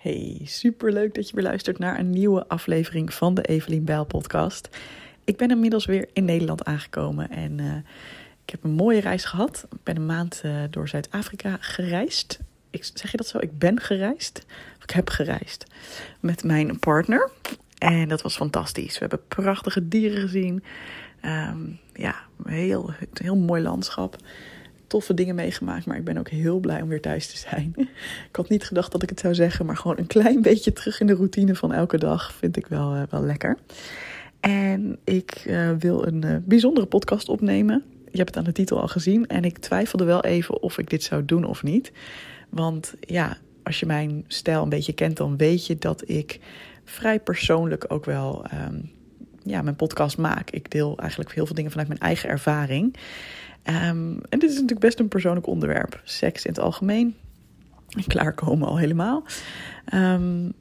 Hey, superleuk dat je weer luistert naar een nieuwe aflevering van de Evelien Bijl podcast. Ik ben inmiddels weer in Nederland aangekomen en uh, ik heb een mooie reis gehad. Ik ben een maand uh, door Zuid-Afrika gereisd. Ik, zeg je dat zo? Ik ben gereisd? Ik heb gereisd met mijn partner. En dat was fantastisch. We hebben prachtige dieren gezien. Um, ja, heel, heel mooi landschap toffe dingen meegemaakt. Maar ik ben ook heel blij om weer thuis te zijn. ik had niet gedacht dat ik het zou zeggen. Maar gewoon een klein beetje terug in de routine van elke dag vind ik wel, uh, wel lekker. En ik uh, wil een uh, bijzondere podcast opnemen. Je hebt het aan de titel al gezien. En ik twijfelde wel even of ik dit zou doen of niet. Want ja, als je mijn stijl een beetje kent, dan weet je dat ik vrij persoonlijk ook wel um, ja, mijn podcast maak. Ik deel eigenlijk heel veel dingen vanuit mijn eigen ervaring. Um, en dit is natuurlijk best een persoonlijk onderwerp. Seks in het algemeen. En klaarkomen al helemaal. Um,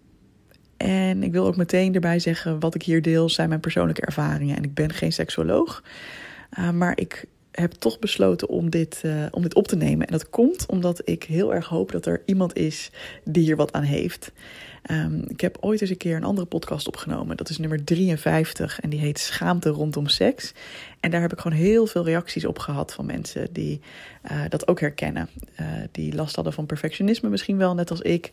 en ik wil ook meteen erbij zeggen: wat ik hier deel zijn mijn persoonlijke ervaringen. En ik ben geen seksuoloog. Uh, maar ik heb toch besloten om dit, uh, om dit op te nemen. En dat komt omdat ik heel erg hoop dat er iemand is die hier wat aan heeft. Um, ik heb ooit eens een keer een andere podcast opgenomen. Dat is nummer 53 en die heet Schaamte rondom seks. En daar heb ik gewoon heel veel reacties op gehad van mensen die uh, dat ook herkennen. Uh, die last hadden van perfectionisme misschien wel, net als ik.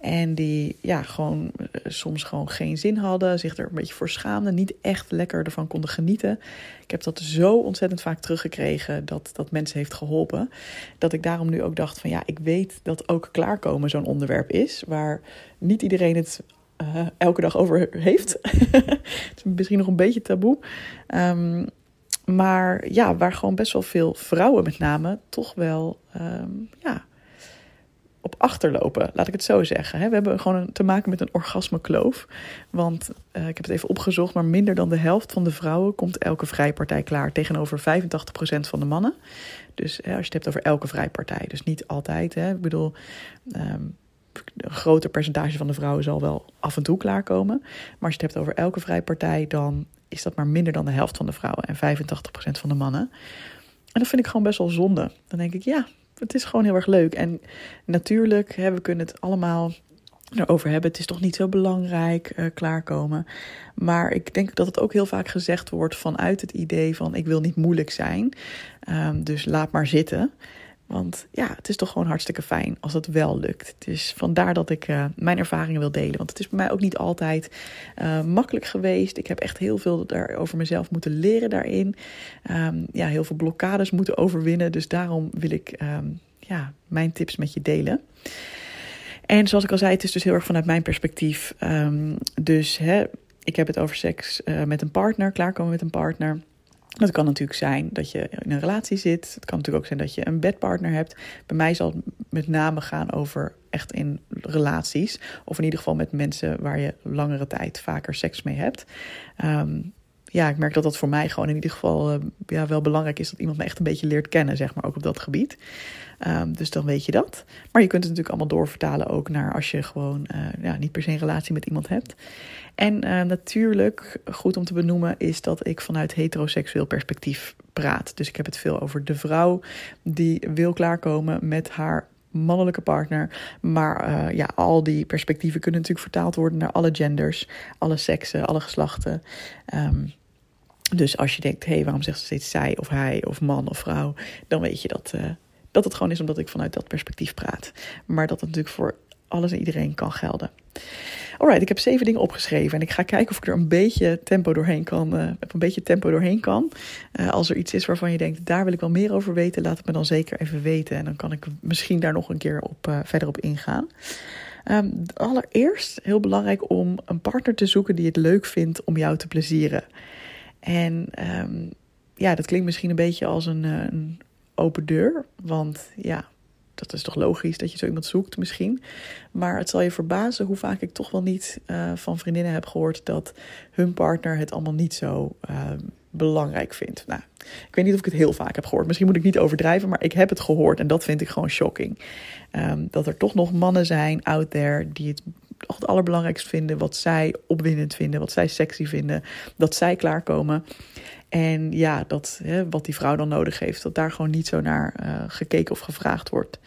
En die ja, gewoon uh, soms gewoon geen zin hadden, zich er een beetje voor schaamden, niet echt lekker ervan konden genieten. Ik heb dat zo ontzettend vaak teruggekregen dat dat mensen heeft geholpen. Dat ik daarom nu ook dacht van ja, ik weet dat ook klaarkomen zo'n onderwerp is. Waar niet iedereen het elke dag over heeft. het is misschien nog een beetje taboe. Um, maar ja, waar gewoon best wel veel vrouwen met name toch wel um, ja, op achterlopen, laat ik het zo zeggen. We hebben gewoon te maken met een orgasmekloof. Want uh, ik heb het even opgezocht, maar minder dan de helft van de vrouwen komt elke vrijpartij klaar tegenover 85% van de mannen. Dus als je het hebt over elke vrijpartij, dus niet altijd. Hè. Ik bedoel, um, een groter percentage van de vrouwen zal wel af en toe klaarkomen. Maar als je het hebt over elke vrijpartij, dan is dat maar minder dan de helft van de vrouwen en 85% van de mannen. En dat vind ik gewoon best wel zonde. Dan denk ik, ja, het is gewoon heel erg leuk. En natuurlijk, hè, we kunnen het allemaal erover hebben. Het is toch niet zo belangrijk uh, klaarkomen. Maar ik denk dat het ook heel vaak gezegd wordt vanuit het idee van ik wil niet moeilijk zijn. Um, dus laat maar zitten. Want ja, het is toch gewoon hartstikke fijn als het wel lukt. Dus vandaar dat ik uh, mijn ervaringen wil delen. Want het is bij mij ook niet altijd uh, makkelijk geweest. Ik heb echt heel veel daar over mezelf moeten leren daarin. Um, ja, heel veel blokkades moeten overwinnen. Dus daarom wil ik um, ja, mijn tips met je delen. En zoals ik al zei, het is dus heel erg vanuit mijn perspectief. Um, dus hè, ik heb het over seks uh, met een partner, klaarkomen met een partner. Dat kan natuurlijk zijn dat je in een relatie zit. Het kan natuurlijk ook zijn dat je een bedpartner hebt. Bij mij zal het met name gaan over echt in relaties. Of in ieder geval met mensen waar je langere tijd vaker seks mee hebt. Um, ja, ik merk dat dat voor mij gewoon in ieder geval uh, ja, wel belangrijk is dat iemand me echt een beetje leert kennen, zeg maar, ook op dat gebied. Um, dus dan weet je dat. Maar je kunt het natuurlijk allemaal doorvertalen ook naar als je gewoon uh, ja, niet per se een relatie met iemand hebt. En uh, natuurlijk, goed om te benoemen, is dat ik vanuit heteroseksueel perspectief praat. Dus ik heb het veel over de vrouw die wil klaarkomen met haar mannelijke partner. Maar ja, al die perspectieven kunnen natuurlijk vertaald worden naar alle genders, alle seksen, alle geslachten. Um, dus als je denkt, hé, hey, waarom zegt ze steeds zij of hij of man of vrouw, dan weet je dat, uh, dat het gewoon is omdat ik vanuit dat perspectief praat. Maar dat het natuurlijk voor alles en iedereen kan gelden. Alright, ik heb zeven dingen opgeschreven en ik ga kijken of ik er een beetje tempo doorheen kan. Uh, een beetje tempo doorheen kan. Uh, als er iets is waarvan je denkt, daar wil ik wel meer over weten, laat het me dan zeker even weten. En dan kan ik misschien daar nog een keer op, verder op ingaan. Um, allereerst heel belangrijk om een partner te zoeken die het leuk vindt om jou te plezieren. En um, ja, dat klinkt misschien een beetje als een, een open deur. Want ja, dat is toch logisch dat je zo iemand zoekt misschien. Maar het zal je verbazen hoe vaak ik toch wel niet uh, van vriendinnen heb gehoord dat hun partner het allemaal niet zo uh, belangrijk vindt. Nou, ik weet niet of ik het heel vaak heb gehoord. Misschien moet ik niet overdrijven, maar ik heb het gehoord en dat vind ik gewoon shocking. Um, dat er toch nog mannen zijn out there die het het allerbelangrijkst vinden, wat zij opwindend vinden, wat zij sexy vinden, dat zij klaarkomen. En ja, dat, hè, wat die vrouw dan nodig heeft, dat daar gewoon niet zo naar uh, gekeken of gevraagd wordt.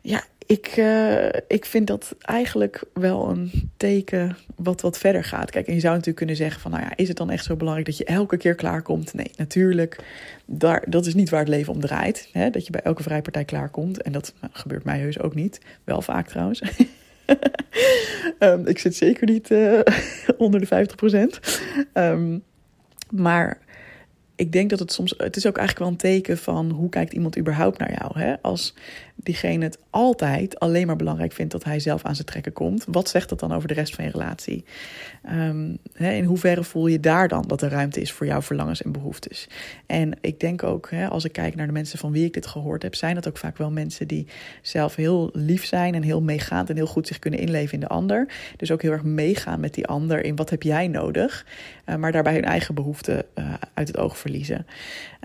Ja, ik, uh, ik vind dat eigenlijk wel een teken wat wat verder gaat. Kijk, en je zou natuurlijk kunnen zeggen van, nou ja, is het dan echt zo belangrijk dat je elke keer klaarkomt? Nee, natuurlijk. Daar, dat is niet waar het leven om draait. Hè? Dat je bij elke vrijpartij klaarkomt. En dat nou, gebeurt mij heus ook niet. Wel vaak trouwens. um, ik zit zeker niet uh, onder de 50 procent. Um, maar ik denk dat het soms. Het is ook eigenlijk wel een teken van hoe kijkt iemand überhaupt naar jou. Hè? Als diegene het altijd alleen maar belangrijk vindt dat hij zelf aan zijn trekken komt, wat zegt dat dan over de rest van je relatie? Hè, in hoeverre voel je daar dan dat er ruimte is voor jouw verlangens en behoeftes? En ik denk ook, als ik kijk naar de mensen van wie ik dit gehoord heb, zijn dat ook vaak wel mensen die zelf heel lief zijn en heel meegaand en heel goed zich kunnen inleven in de ander. Dus ook heel erg meegaan met die ander in wat heb jij nodig, uh, maar daarbij hun eigen behoeften uh, uit het oog verliezen.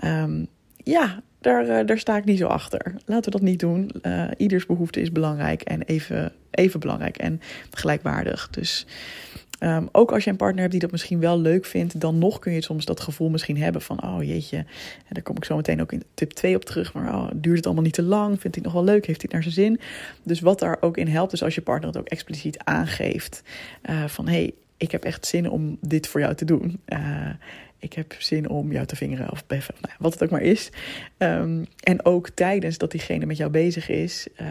Um, ja, daar, uh, daar sta ik niet zo achter. Laten we dat niet doen. Uh, ieders behoefte is belangrijk en even, even belangrijk en gelijkwaardig. Dus um, ook als je een partner hebt die dat misschien wel leuk vindt, dan nog kun je soms dat gevoel misschien hebben van: oh jeetje, en daar kom ik zo meteen ook in tip 2 op terug. Maar oh, duurt het allemaal niet te lang? Vindt hij het nog wel leuk? Heeft hij het naar zijn zin? Dus wat daar ook in helpt, is als je partner het ook expliciet aangeeft: uh, van hey, ik heb echt zin om dit voor jou te doen. Uh, ik heb zin om jou te vingeren of beffen, nou, wat het ook maar is. Um, en ook tijdens dat diegene met jou bezig is, uh,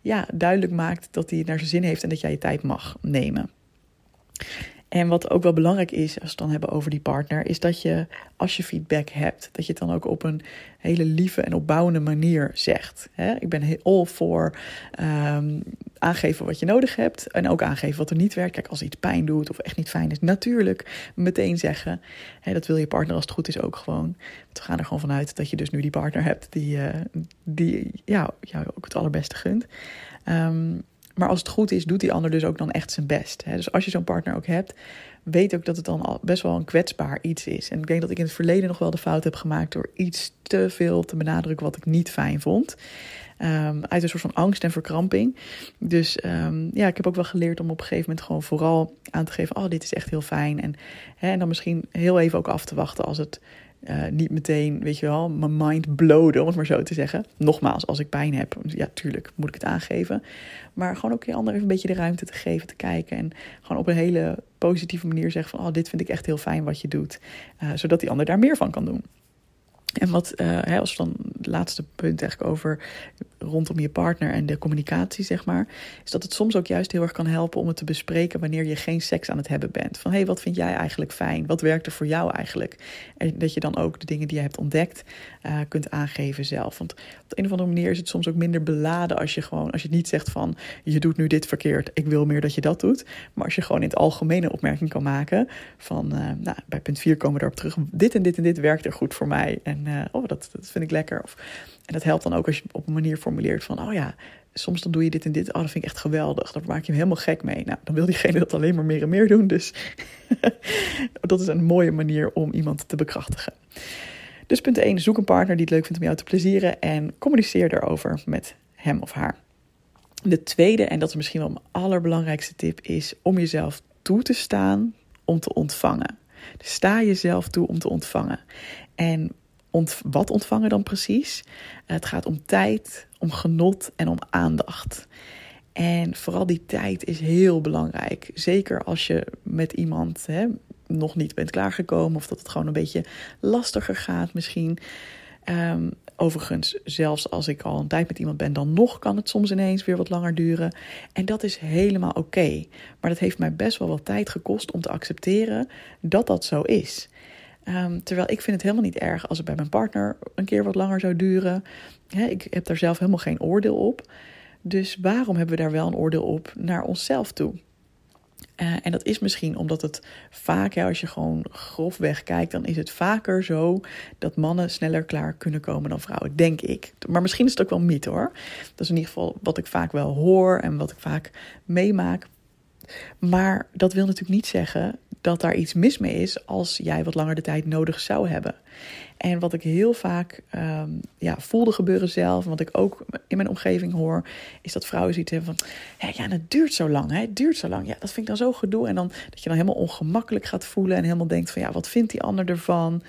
ja, duidelijk maakt dat hij naar zijn zin heeft en dat jij je tijd mag nemen. En wat ook wel belangrijk is, als we het dan hebben over die partner, is dat je als je feedback hebt, dat je het dan ook op een hele lieve en opbouwende manier zegt. ik ben all voor um, aangeven wat je nodig hebt en ook aangeven wat er niet werkt. Kijk, als iets pijn doet of echt niet fijn is, natuurlijk meteen zeggen. dat wil je partner als het goed is ook gewoon. We gaan er gewoon vanuit dat je dus nu die partner hebt die, uh, die ja, jou ook het allerbeste gunt. Um, maar als het goed is, doet die ander dus ook dan echt zijn best. Hè? Dus als je zo'n partner ook hebt, weet ook dat het dan al best wel een kwetsbaar iets is. En ik denk dat ik in het verleden nog wel de fout heb gemaakt door iets te veel te benadrukken wat ik niet fijn vond. Um, uit een soort van angst en verkramping. Dus um, ja, ik heb ook wel geleerd om op een gegeven moment gewoon vooral aan te geven: oh, dit is echt heel fijn. En, hè, en dan misschien heel even ook af te wachten als het uh, niet meteen, weet je wel, mijn mind blowden, om het maar zo te zeggen. Nogmaals, als ik pijn heb, ja, tuurlijk moet ik het aangeven. Maar gewoon ook je ander even een beetje de ruimte te geven, te kijken. En gewoon op een hele positieve manier zeggen van, oh, dit vind ik echt heel fijn wat je doet. Uh, zodat die ander daar meer van kan doen. En wat, uh, hè, als dan het laatste punt eigenlijk over rondom je partner en de communicatie, zeg maar, is dat het soms ook juist heel erg kan helpen om het te bespreken wanneer je geen seks aan het hebben bent. Van hé, hey, wat vind jij eigenlijk fijn? Wat werkt er voor jou eigenlijk? En dat je dan ook de dingen die je hebt ontdekt uh, kunt aangeven zelf. Want op een of andere manier is het soms ook minder beladen als je gewoon, als je niet zegt van je doet nu dit verkeerd, ik wil meer dat je dat doet. Maar als je gewoon in het algemene opmerking kan maken van, uh, nou, bij punt 4 komen we erop terug, dit en dit en dit werkt er goed voor mij. En uh, oh, dat, dat vind ik lekker. Of, en dat helpt dan ook als je op een manier formuleert van, oh ja, soms dan doe je dit en dit. Oh, dat vind ik echt geweldig. Daar maak je hem helemaal gek mee. Nou, dan wil diegene dat alleen maar meer en meer doen. Dus dat is een mooie manier om iemand te bekrachtigen. Dus punt 1, zoek een partner die het leuk vindt om jou te plezieren en communiceer daarover met hem of haar. De tweede, en dat is misschien wel mijn allerbelangrijkste tip, is om jezelf toe te staan om te ontvangen. Dus sta jezelf toe om te ontvangen. En wat ontvangen dan precies? Het gaat om tijd, om genot en om aandacht. En vooral die tijd is heel belangrijk. Zeker als je met iemand hè, nog niet bent klaargekomen of dat het gewoon een beetje lastiger gaat misschien. Um, overigens, zelfs als ik al een tijd met iemand ben, dan nog kan het soms ineens weer wat langer duren. En dat is helemaal oké. Maar dat heeft mij best wel wat tijd gekost om te accepteren dat dat zo is. Um, terwijl ik vind het helemaal niet erg als het bij mijn partner een keer wat langer zou duren. Ik heb daar zelf helemaal geen oordeel op. Dus waarom hebben we daar wel een oordeel op naar onszelf toe? Uh, en dat is misschien omdat het vaak, ja, als je gewoon grofweg kijkt, dan is het vaker zo dat mannen sneller klaar kunnen komen dan vrouwen, denk ik. Maar misschien is het ook wel mythe hoor. Dat is in ieder geval wat ik vaak wel hoor en wat ik vaak meemaak. Maar dat wil natuurlijk niet zeggen dat daar iets mis mee is als jij wat langer de tijd nodig zou hebben. En wat ik heel vaak um, ja, voelde gebeuren zelf, en wat ik ook in mijn omgeving hoor, is dat vrouwen zoiets hebben van: ja, het duurt zo lang, hè, het duurt zo lang. Ja, dat vind ik dan zo gedoe. En dan dat je dan helemaal ongemakkelijk gaat voelen en helemaal denkt van: ja, wat vindt die ander ervan?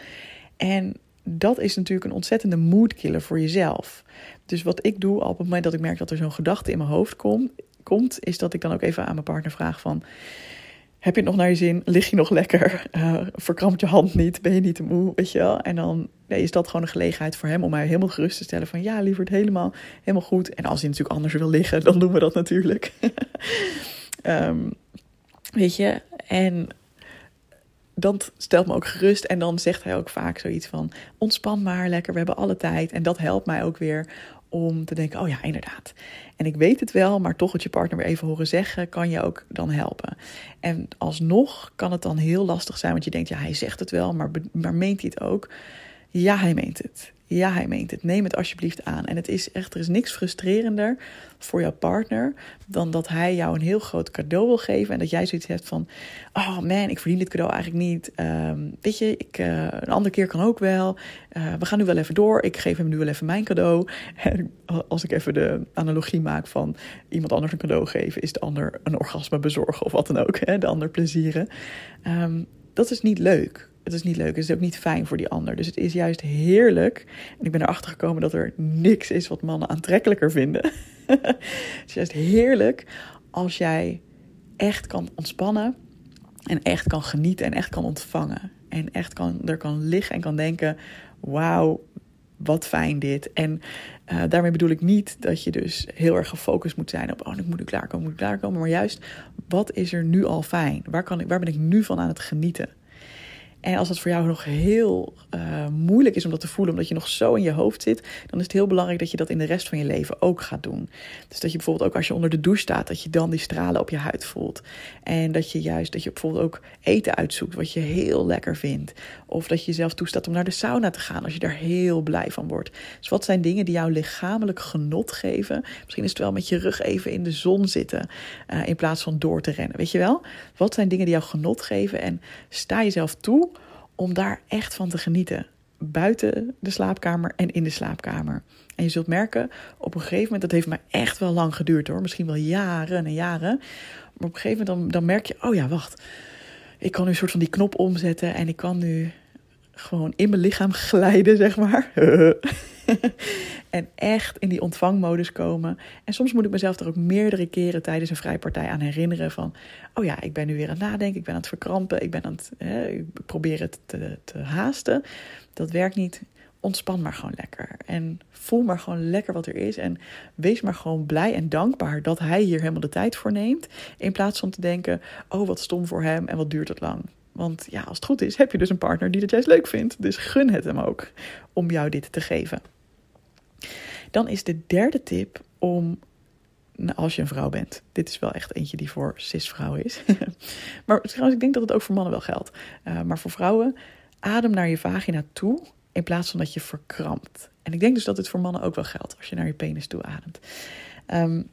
En dat is natuurlijk een ontzettende moodkiller voor jezelf. Dus wat ik doe op het moment dat ik merk dat er zo'n gedachte in mijn hoofd komt, komt, is dat ik dan ook even aan mijn partner vraag van... Heb je het nog naar je zin? Lig je nog lekker? Uh, verkrampt je hand niet? Ben je niet te moe? Weet je wel? En dan is dat gewoon een gelegenheid voor hem om mij helemaal gerust te stellen. Van ja, liever het helemaal, helemaal goed. En als hij natuurlijk anders wil liggen, dan doen we dat natuurlijk. um, weet je? En dat stelt me ook gerust. En dan zegt hij ook vaak zoiets van: ontspan maar lekker, we hebben alle tijd. En dat helpt mij ook weer om te denken: oh ja, inderdaad. En ik weet het wel, maar toch het je partner weer even horen zeggen, kan je ook dan helpen. En alsnog kan het dan heel lastig zijn, want je denkt: ja, hij zegt het wel, maar, maar meent hij het ook? Ja, hij meent het. Ja, hij meent het. Neem het alsjeblieft aan. En het is echt, er is niks frustrerender voor jouw partner dan dat hij jou een heel groot cadeau wil geven en dat jij zoiets hebt van, oh man, ik verdien dit cadeau eigenlijk niet. Um, weet je, ik, uh, een andere keer kan ook wel. Uh, we gaan nu wel even door. Ik geef hem nu wel even mijn cadeau. En als ik even de analogie maak van iemand anders een cadeau geven, is de ander een orgasme bezorgen of wat dan ook. Hè? De ander plezieren. Um, dat is niet leuk het is niet leuk. Het is ook niet fijn voor die ander. Dus het is juist heerlijk. En ik ben erachter gekomen dat er niks is wat mannen aantrekkelijker vinden. het is juist heerlijk als jij echt kan ontspannen. En echt kan genieten en echt kan ontvangen. En echt kan, er kan liggen en kan denken: wauw, wat fijn dit. En uh, daarmee bedoel ik niet dat je dus heel erg gefocust moet zijn op: oh, ik moet nu klaarkomen, moet ik klaarkomen. Maar juist, wat is er nu al fijn? Waar, kan ik, waar ben ik nu van aan het genieten? En als dat voor jou nog heel uh, moeilijk is om dat te voelen, omdat je nog zo in je hoofd zit, dan is het heel belangrijk dat je dat in de rest van je leven ook gaat doen. Dus dat je bijvoorbeeld ook als je onder de douche staat, dat je dan die stralen op je huid voelt. En dat je juist, dat je bijvoorbeeld ook eten uitzoekt wat je heel lekker vindt. Of dat je jezelf toestaat om naar de sauna te gaan als je daar heel blij van wordt. Dus wat zijn dingen die jou lichamelijk genot geven? Misschien is het wel met je rug even in de zon zitten uh, in plaats van door te rennen. Weet je wel? Wat zijn dingen die jou genot geven? En sta jezelf toe om daar echt van te genieten. Buiten de slaapkamer en in de slaapkamer. En je zult merken, op een gegeven moment, dat heeft mij echt wel lang geduurd hoor. Misschien wel jaren en jaren. Maar op een gegeven moment dan, dan merk je, oh ja, wacht. Ik kan nu een soort van die knop omzetten en ik kan nu gewoon in mijn lichaam glijden, zeg maar. en echt in die ontvangmodus komen. En soms moet ik mezelf er ook meerdere keren tijdens een vrijpartij aan herinneren van... oh ja, ik ben nu weer aan het nadenken, ik ben aan het verkrampen, ik ben aan het hè, ik probeer het te, te haasten. Dat werkt niet. Ontspan maar gewoon lekker. En voel maar gewoon lekker wat er is. En wees maar gewoon blij en dankbaar dat hij hier helemaal de tijd voor neemt. In plaats van te denken: oh, wat stom voor hem en wat duurt het lang. Want ja, als het goed is, heb je dus een partner die het juist leuk vindt. Dus gun het hem ook om jou dit te geven. Dan is de derde tip om, nou, als je een vrouw bent. Dit is wel echt eentje die voor cis-vrouwen is. maar trouwens, ik denk dat het ook voor mannen wel geldt. Uh, maar voor vrouwen, adem naar je vagina toe in plaats van dat je verkrampt. En ik denk dus dat het voor mannen ook wel geldt als je naar je penis toe ademt. Um,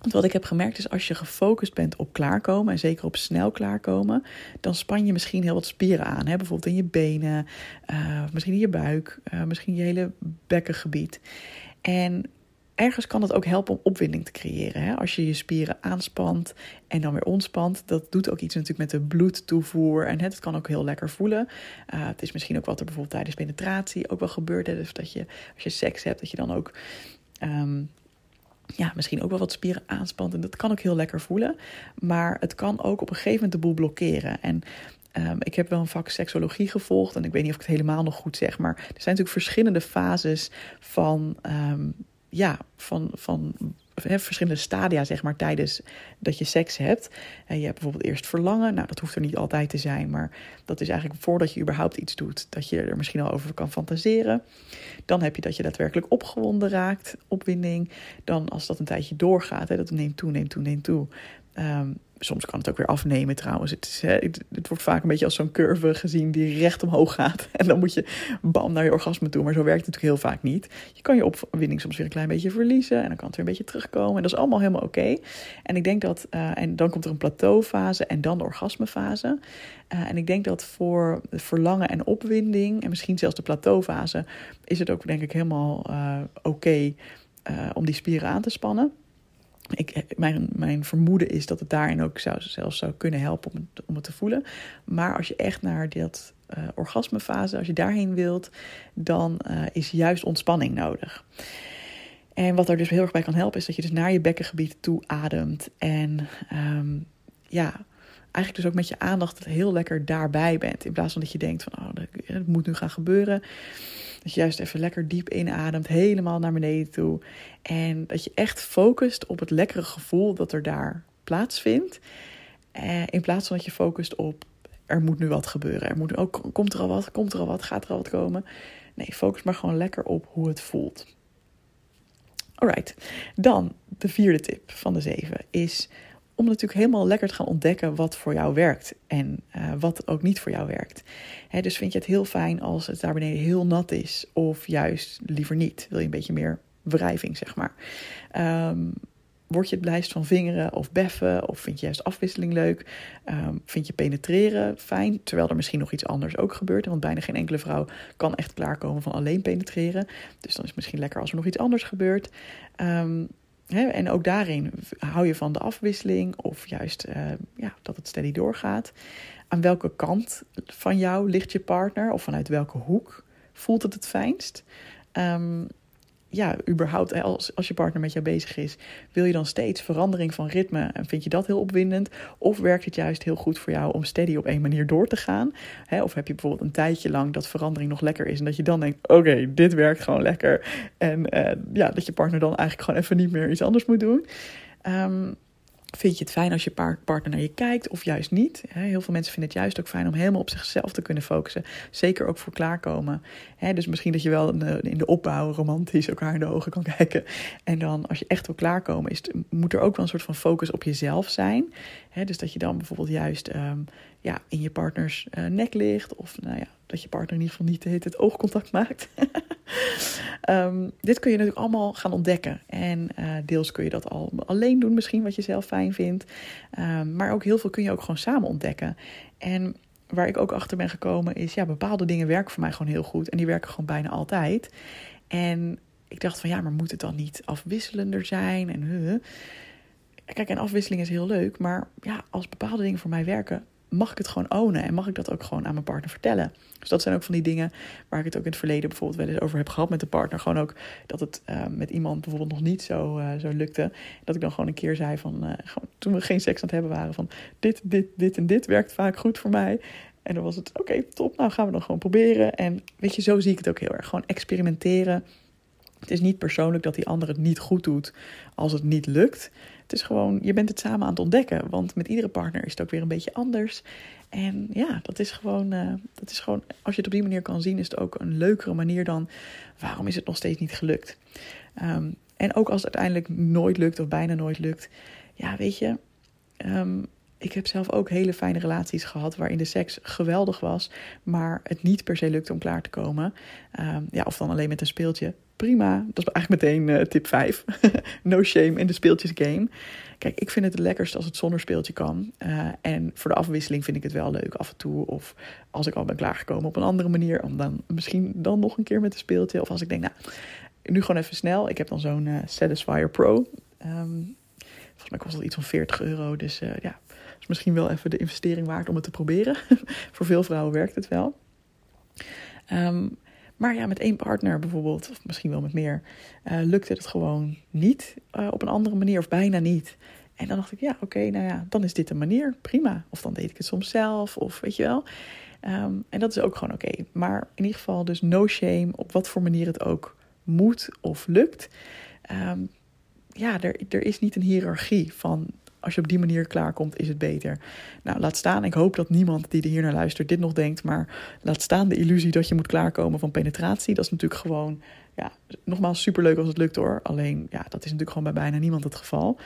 want wat ik heb gemerkt is als je gefocust bent op klaarkomen en zeker op snel klaarkomen, dan span je misschien heel wat spieren aan. Hè? Bijvoorbeeld in je benen, uh, misschien in je buik, uh, misschien je hele bekkengebied. En ergens kan het ook helpen om opwinding te creëren. Hè? Als je je spieren aanspant en dan weer ontspant, dat doet ook iets natuurlijk met de bloedtoevoer. En het kan ook heel lekker voelen. Uh, het is misschien ook wat er bijvoorbeeld tijdens penetratie ook wel gebeurt. Hè? Dus dat je, als je seks hebt, dat je dan ook um, ja, misschien ook wel wat spieren aanspant. En dat kan ook heel lekker voelen. Maar het kan ook op een gegeven moment de boel blokkeren. En um, ik heb wel een vak seksologie gevolgd. En ik weet niet of ik het helemaal nog goed zeg. Maar er zijn natuurlijk verschillende fases van. Um, ja, van, van verschillende stadia, zeg maar, tijdens dat je seks hebt. En je hebt bijvoorbeeld eerst verlangen. Nou, dat hoeft er niet altijd te zijn, maar dat is eigenlijk voordat je überhaupt iets doet, dat je er misschien al over kan fantaseren. Dan heb je dat je daadwerkelijk opgewonden raakt, opwinding. Dan als dat een tijdje doorgaat, hè, dat neemt toe, neemt toe, neemt toe. Um, soms kan het ook weer afnemen trouwens. Het, is, het, wordt vaak een beetje als zo'n curve gezien die recht omhoog gaat. En dan moet je bam naar je orgasme toe. Maar zo werkt het natuurlijk heel vaak niet. Je kan je opwinding soms weer een klein beetje verliezen. En dan kan het weer een beetje terugkomen. En dat is allemaal helemaal oké. En ik denk dat, uh, en dan komt er een plateaufase en dan de orgasmefase. Uh, en ik denk dat voor verlangen en opwinding, en misschien zelfs de plateaufase, is het ook denk ik helemaal uh, oké om die spieren aan te spannen ik, mijn, mijn vermoeden is dat het daarin ook zou, zelfs zou kunnen helpen om het, om het te voelen. Maar als je echt naar dat uh, orgasmefase, als je daarheen wilt, dan uh, is juist ontspanning nodig. En wat er dus heel erg bij kan helpen, is dat je dus naar je bekkengebied toe ademt. En um, ja, eigenlijk dus ook met je aandacht heel lekker daarbij bent. In plaats van dat je denkt van, oh, dat moet nu gaan gebeuren. Dat je juist even lekker diep inademt, helemaal naar beneden toe. En dat je echt focust op het lekkere gevoel dat er daar plaatsvindt. Eh, in plaats van dat je focust op, er moet nu wat gebeuren. Er moet, ook, oh, komt er al wat, komt er al wat, gaat er al wat komen. Nee, focus maar gewoon lekker op hoe het voelt. Alright, dan de vierde tip van de zeven is om natuurlijk helemaal lekker te gaan ontdekken wat voor jou werkt en uh, wat ook niet voor jou werkt. dus vind je het heel fijn als het daar beneden heel nat is, of juist liever niet? Wil je een beetje meer wrijving, zeg maar? Um, word je het blijst van vingeren of beffen? Of vind je juist afwisseling leuk? Um, vind je penetreren fijn? Terwijl er misschien nog iets anders ook gebeurt. Want bijna geen enkele vrouw kan echt klaarkomen van alleen penetreren. Dus dan is het misschien lekker als er nog iets anders gebeurt. Um, en ook daarin hou je van de afwisseling of juist uh, ja, dat het steady doorgaat. Aan welke kant van jou ligt je partner of vanuit welke hoek voelt het het fijnst? Um, ja, überhaupt, als, als je partner met jou bezig is, wil je dan steeds verandering van ritme en vind je dat heel opwindend? Of werkt het juist heel goed voor jou om steady op één manier door te gaan? of heb je bijvoorbeeld een tijdje lang dat verandering nog lekker is en dat je dan denkt: oké, dit werkt gewoon lekker. En uh, ja, dat je partner dan eigenlijk gewoon even niet meer iets anders moet doen. Um, Vind je het fijn als je partner naar je kijkt of juist niet? Heel veel mensen vinden het juist ook fijn om helemaal op zichzelf te kunnen focussen. Zeker ook voor klaarkomen. Dus misschien dat je wel in de opbouw romantisch elkaar in de ogen kan kijken. En dan als je echt wil klaarkomen, is moet er ook wel een soort van focus op jezelf zijn. Dus dat je dan bijvoorbeeld juist ehm, ja, in je partners uh, nek ligt. Of nou ja, dat je partner in ieder geval niet het oogcontact maakt. um, dit kun je natuurlijk allemaal gaan ontdekken. En uh, deels kun je dat al alleen doen, misschien wat je zelf fijn vindt. Um, maar ook heel veel kun je ook gewoon samen ontdekken. En waar ik ook achter ben gekomen is, ja, bepaalde dingen werken voor mij gewoon heel goed. En die werken gewoon bijna altijd. En ik dacht van, ja, maar moet het dan niet afwisselender zijn? En Kijk, en afwisseling is heel leuk, maar ja, als bepaalde dingen voor mij werken, mag ik het gewoon ownen en mag ik dat ook gewoon aan mijn partner vertellen. Dus dat zijn ook van die dingen waar ik het ook in het verleden bijvoorbeeld wel eens over heb gehad met de partner. Gewoon ook dat het uh, met iemand bijvoorbeeld nog niet zo, uh, zo lukte. Dat ik dan gewoon een keer zei van, uh, gewoon, toen we geen seks aan het hebben waren, van dit, dit, dit en dit werkt vaak goed voor mij. En dan was het, oké, top, nou gaan we dan gewoon proberen. En weet je, zo zie ik het ook heel erg. Gewoon experimenteren. Het is niet persoonlijk dat die ander het niet goed doet als het niet lukt. Het is gewoon, je bent het samen aan het ontdekken. Want met iedere partner is het ook weer een beetje anders. En ja, dat is gewoon, uh, dat is gewoon als je het op die manier kan zien, is het ook een leukere manier dan waarom is het nog steeds niet gelukt. Um, en ook als het uiteindelijk nooit lukt of bijna nooit lukt. Ja, weet je, um, ik heb zelf ook hele fijne relaties gehad waarin de seks geweldig was, maar het niet per se lukte om klaar te komen. Um, ja, of dan alleen met een speeltje prima. Dat is eigenlijk meteen uh, tip 5. no shame in de speeltjes game. Kijk, ik vind het het lekkerst als het zonder speeltje kan. Uh, en voor de afwisseling vind ik het wel leuk af en toe. Of als ik al ben klaargekomen op een andere manier. Om dan misschien dan nog een keer met een speeltje. Of als ik denk, nou, nu gewoon even snel. Ik heb dan zo'n uh, Satisfier Pro. Um, volgens mij kost dat iets van 40 euro. Dus ja, is misschien wel even de investering waard om het te proberen. voor veel vrouwen werkt het wel. Um, maar ja, met één partner bijvoorbeeld, of misschien wel met meer, uh, lukte het gewoon niet uh, op een andere manier of bijna niet. En dan dacht ik, ja, oké, nou ja, dan is dit een manier, prima. Of dan deed ik het soms zelf, of weet je wel. Um, en dat is ook gewoon oké. Maar in ieder geval dus no shame op wat voor manier het ook moet of lukt. Um, ja, er, er is niet een hiërarchie van als je op die manier klaarkomt, is het beter. Nou, laat staan. Ik hoop dat niemand die er hier naar luistert dit nog denkt. Maar laat staan de illusie dat je moet klaarkomen van penetratie. Dat is natuurlijk gewoon, ja, nogmaals superleuk als het lukt hoor. Alleen, ja, dat is natuurlijk gewoon bij bijna niemand het geval.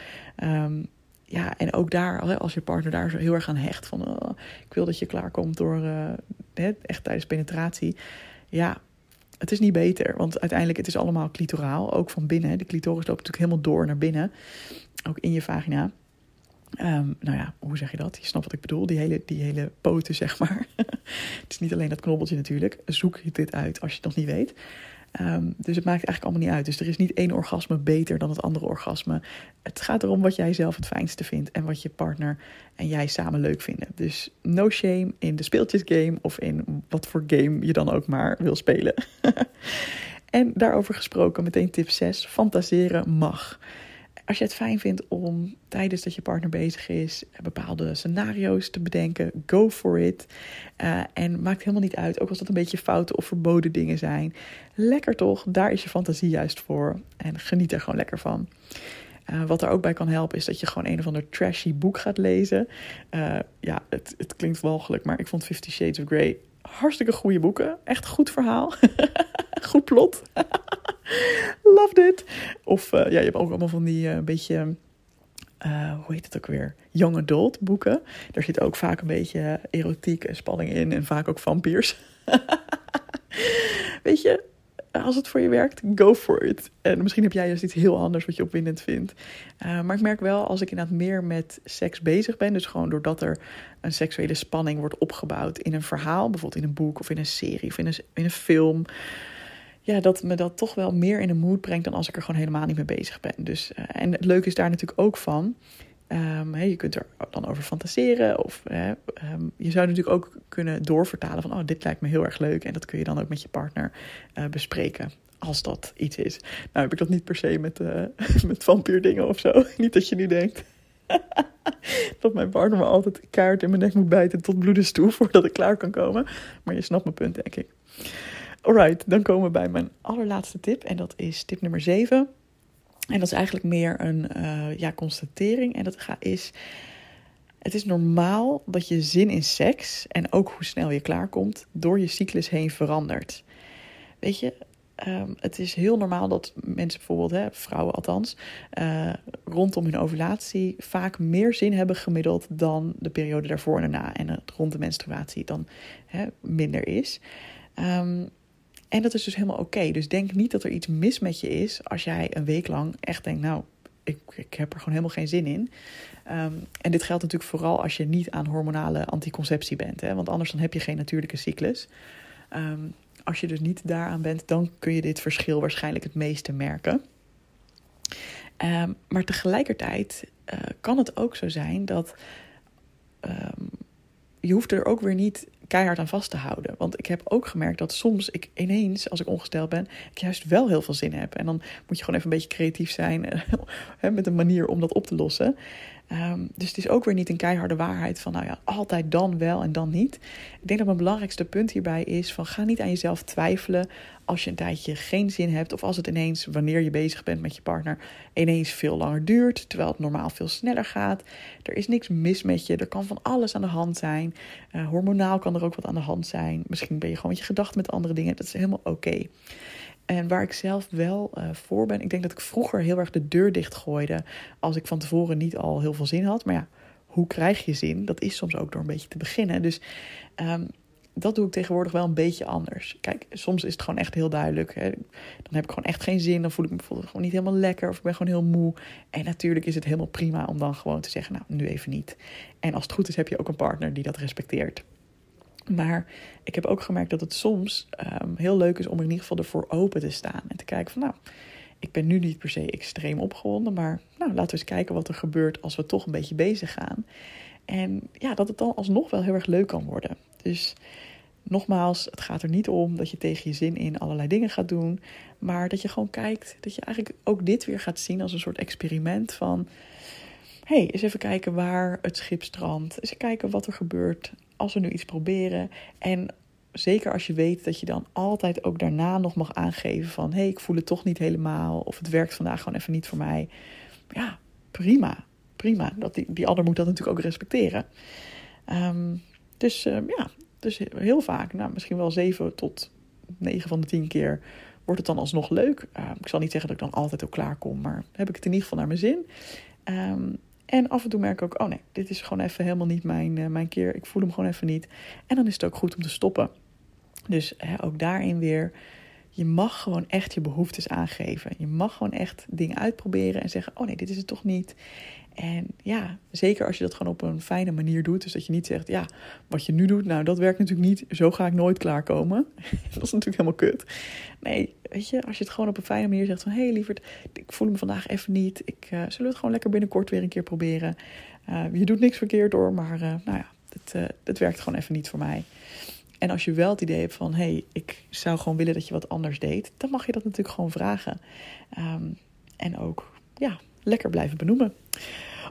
Um, ja, en ook daar, als je partner daar zo heel erg aan hecht van, oh, ik wil dat je klaarkomt door, uh, echt tijdens penetratie. Ja, het is niet beter, want uiteindelijk het is allemaal clitoraal, ook van binnen. De clitoris loopt natuurlijk helemaal door naar binnen, ook in je vagina. Um, nou ja, hoe zeg je dat? Je snapt wat ik bedoel. Die hele, die hele poten, zeg maar. het is niet alleen dat knobbeltje natuurlijk. Zoek dit uit als je het nog niet weet. Ehm, dus het maakt eigenlijk allemaal niet uit. Dus er is niet één orgasme beter dan het andere orgasme. Het gaat erom wat jij zelf het fijnste vindt en wat je partner en jij samen leuk vinden. Dus no shame in de speeltjesgame of in wat voor game je dan ook maar wil spelen. en daarover gesproken, meteen tip 6: fantaseren mag. Als je het fijn vindt om tijdens dat je partner bezig is bepaalde scenario's te bedenken, go for it. Uh, en maakt helemaal niet uit, ook als dat een beetje foute of verboden dingen zijn. Lekker toch, daar is je fantasie juist voor. En geniet er gewoon lekker van. Uh, wat er ook bij kan helpen is dat je gewoon een of ander trashy boek gaat lezen. Ja, het, het klinkt walgelijk, maar ik vond Fifty Shades of Grey hartstikke goede boeken. Echt goed verhaal. goed plot. Love it. Of uh, ja, je hebt ook allemaal van die een beetje... Uh, hoe heet het ook weer? Young adult boeken. Daar zit ook vaak een beetje erotiek en spanning in. En vaak ook vampiers. Weet je, als het voor je werkt, go for it. En misschien heb jij juist iets heel anders wat je opwindend vindt. Uh, maar ik merk wel, als ik inderdaad meer met seks bezig ben, dus gewoon doordat er een seksuele spanning wordt opgebouwd in een verhaal, bijvoorbeeld in een boek of in een serie of in een, in een film. Ja, dat me dat toch wel meer in de mood brengt dan als ik er gewoon helemaal niet mee bezig ben. Dus, uh, en het leuke is daar natuurlijk ook van. He, je kunt er dan over fantaseren. Of um, je zou natuurlijk ook kunnen doorvertalen van... oh, dit lijkt me heel erg leuk. En dat kun je dan ook met je partner uh, bespreken. Als dat iets is. Nou heb ik dat niet per se met, uh, met vampierdingen of zo. niet dat je nu denkt... dat mijn partner me altijd kaart in mijn nek moet bijten tot bloedens toe... voordat ik klaar kan komen. Maar je snapt mijn punt, denk ik. Alright, dan komen we bij mijn allerlaatste tip. En dat is tip nummer 7... En dat is eigenlijk meer een uh, ja, constatering. En dat is. Het is normaal dat je zin in seks en ook hoe snel je klaarkomt door je cyclus heen verandert. Weet je, um, het is heel normaal dat mensen bijvoorbeeld, hè, vrouwen althans, uh, rondom hun ovulatie vaak meer zin hebben gemiddeld dan de periode daarvoor en daarna. En rond de menstruatie dan hè, minder is. Um, en dat is dus helemaal oké. Dus denk niet dat er iets mis met je is als jij een week lang echt denkt, nou, ik, ik heb er gewoon helemaal geen zin in. Um, en dit geldt natuurlijk vooral als je niet aan hormonale anticonceptie bent. Hè? Want anders dan heb je geen natuurlijke cyclus. Um, als je dus niet daaraan bent, dan kun je dit verschil waarschijnlijk het meeste merken. Um, maar tegelijkertijd uh, kan het ook zo zijn dat je hoeft er ook weer niet keihard aan vast te houden. Want ik heb ook gemerkt dat soms ik ineens, als ik ongesteld ben, juist wel heel veel zin heb. En dan moet je gewoon even een beetje creatief zijn met een manier om dat op te lossen. Um, dus het is ook weer niet een keiharde waarheid van, nou ja, altijd dan wel en dan niet. Ik denk dat mijn belangrijkste punt hierbij is van, ga niet aan jezelf twijfelen als je een tijdje geen zin hebt. Of als het ineens, wanneer je bezig bent met je partner, ineens veel langer duurt. Terwijl het normaal veel sneller gaat. Er is niks mis met je. Er kan van alles aan de hand zijn. Uh, hormonaal kan er ook wat aan de hand zijn. Misschien ben je gewoon met je gedachten met andere dingen. Dat is helemaal oké. En waar ik zelf wel uh, voor ben, ik denk dat ik vroeger heel erg de deur dicht gooide als ik van tevoren niet al heel veel zin had. Maar ja, hoe krijg je zin? Dat is soms ook door een beetje te beginnen. Dus um, dat doe ik tegenwoordig wel een beetje anders. Kijk, soms is het gewoon echt heel duidelijk. Hè. Dan heb ik gewoon echt geen zin. Dan voel ik me bijvoorbeeld gewoon niet helemaal lekker. Of ik ben gewoon heel moe. En natuurlijk is het helemaal prima om dan gewoon te zeggen: Nou, nu even niet. En als het goed is, heb je ook een partner die dat respecteert. Maar ik heb ook gemerkt dat het soms um, heel leuk is om in ieder geval ervoor open te staan. En te kijken van nou, ik ben nu niet per se extreem opgewonden. Maar nou, laten we eens kijken wat er gebeurt als we toch een beetje bezig gaan. En ja, dat het dan alsnog wel heel erg leuk kan worden. Dus nogmaals, het gaat er niet om dat je tegen je zin in allerlei dingen gaat doen. Maar dat je gewoon kijkt, dat je eigenlijk ook dit weer gaat zien als een soort experiment van... hey, eens even kijken waar het schip strandt. Eens kijken wat er gebeurt als we nu iets proberen. En zeker als je weet dat je dan altijd ook daarna nog mag aangeven van... hé, ik voel het toch niet helemaal of het werkt vandaag gewoon even niet voor mij. Ja, prima, prima. Dat die, die ander moet dat natuurlijk ook respecteren. Um, dus uh, ja, dus heel vaak, nou, misschien wel 7 tot 9 van de 10 keer wordt het dan alsnog leuk. Uh, ik zal niet zeggen dat ik dan altijd ook klaar kom, maar heb ik het in ieder geval naar mijn zin. Um, en af en toe merk ik ook, oh nee, dit is gewoon even helemaal niet mijn, uh, mijn keer. Ik voel hem gewoon even niet. En dan is het ook goed om te stoppen. Dus ook daarin weer je mag gewoon echt je behoeftes aangeven. Je mag gewoon echt dingen uitproberen en zeggen: Oh nee, dit is het toch niet. En ja, zeker als je dat gewoon op een fijne manier doet. Dus dat je niet zegt: Ja, wat je nu doet, nou dat werkt natuurlijk niet. Zo ga ik nooit klaarkomen. dat is natuurlijk helemaal kut. Nee, weet je, als je het gewoon op een fijne manier zegt: van hey, lieverd, ik voel me vandaag even niet. Ik, uh, zullen het gewoon lekker binnenkort weer een keer proberen? Uh, je doet niks verkeerd door, maar uh, nou ja, het, het werkt gewoon even niet voor mij. En als je wel het idee hebt van, hé, hey, ik zou gewoon willen dat je wat anders deed, dan mag je dat natuurlijk gewoon vragen. Um, en ook, ja, lekker blijven benoemen.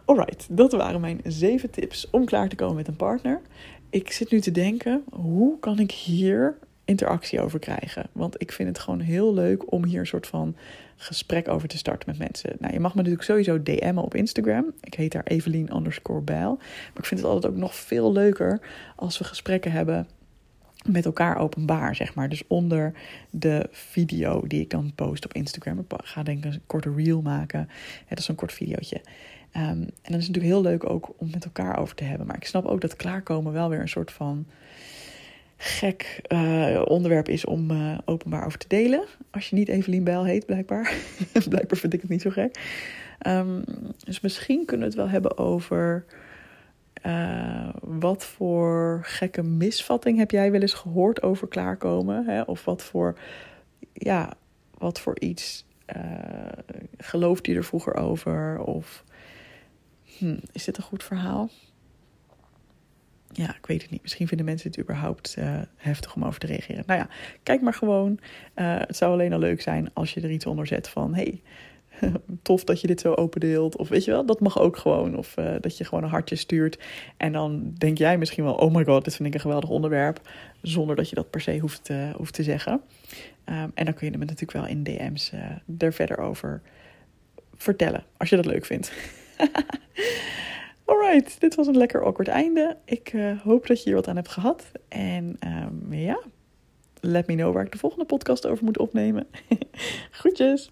Alright, dat waren mijn zeven tips om klaar te komen met een partner. Ik zit nu te denken, hoe kan ik hier interactie over krijgen? Want ik vind het gewoon heel leuk om hier een soort van gesprek over te starten met mensen. Nou, je mag me natuurlijk sowieso DM'en op Instagram. Ik heet daar Evelien underscore bijl. Maar ik vind het altijd ook nog veel leuker als we gesprekken hebben met elkaar openbaar, zeg maar. Dus onder de video die ik dan post op Instagram. Ga denk ik een korte reel maken. Het is een kort videootje. Um, en dan is natuurlijk heel leuk ook om met elkaar over te hebben. Maar ik snap ook dat klaarkomen wel weer een soort van gek uh, onderwerp is om uh, openbaar over te delen. Als je niet Evelien Bijl heet, blijkbaar. blijkbaar vind ik het niet zo gek. Um, dus misschien kunnen we het wel hebben over uh, wat voor gekke misvatting heb jij wel eens gehoord over klaarkomen? Hè? Of wat voor, ja, wat voor iets uh, geloofde je er vroeger over? Of hm, is dit een goed verhaal? Ja, ik weet het niet. Misschien vinden mensen het überhaupt uh, heftig om over te reageren. Nou ja, kijk maar gewoon. het zou alleen al leuk zijn als je er iets onder zet van: hey, tof dat je dit zo open deelt. Of weet je wel, dat mag ook gewoon. Of uh, dat je gewoon een hartje stuurt. En dan denk jij misschien wel, oh my god, dit vind ik een geweldig onderwerp. Zonder dat je dat per se hoeft, hoeft te zeggen. Um, en dan kun je me natuurlijk wel in DM's uh, er verder over vertellen. Als je dat leuk vindt. Alright, dit was een lekker awkward einde. Ik hoop dat je hier wat aan hebt gehad. En um, ja, let me know waar ik de volgende podcast over moet opnemen. Groetjes!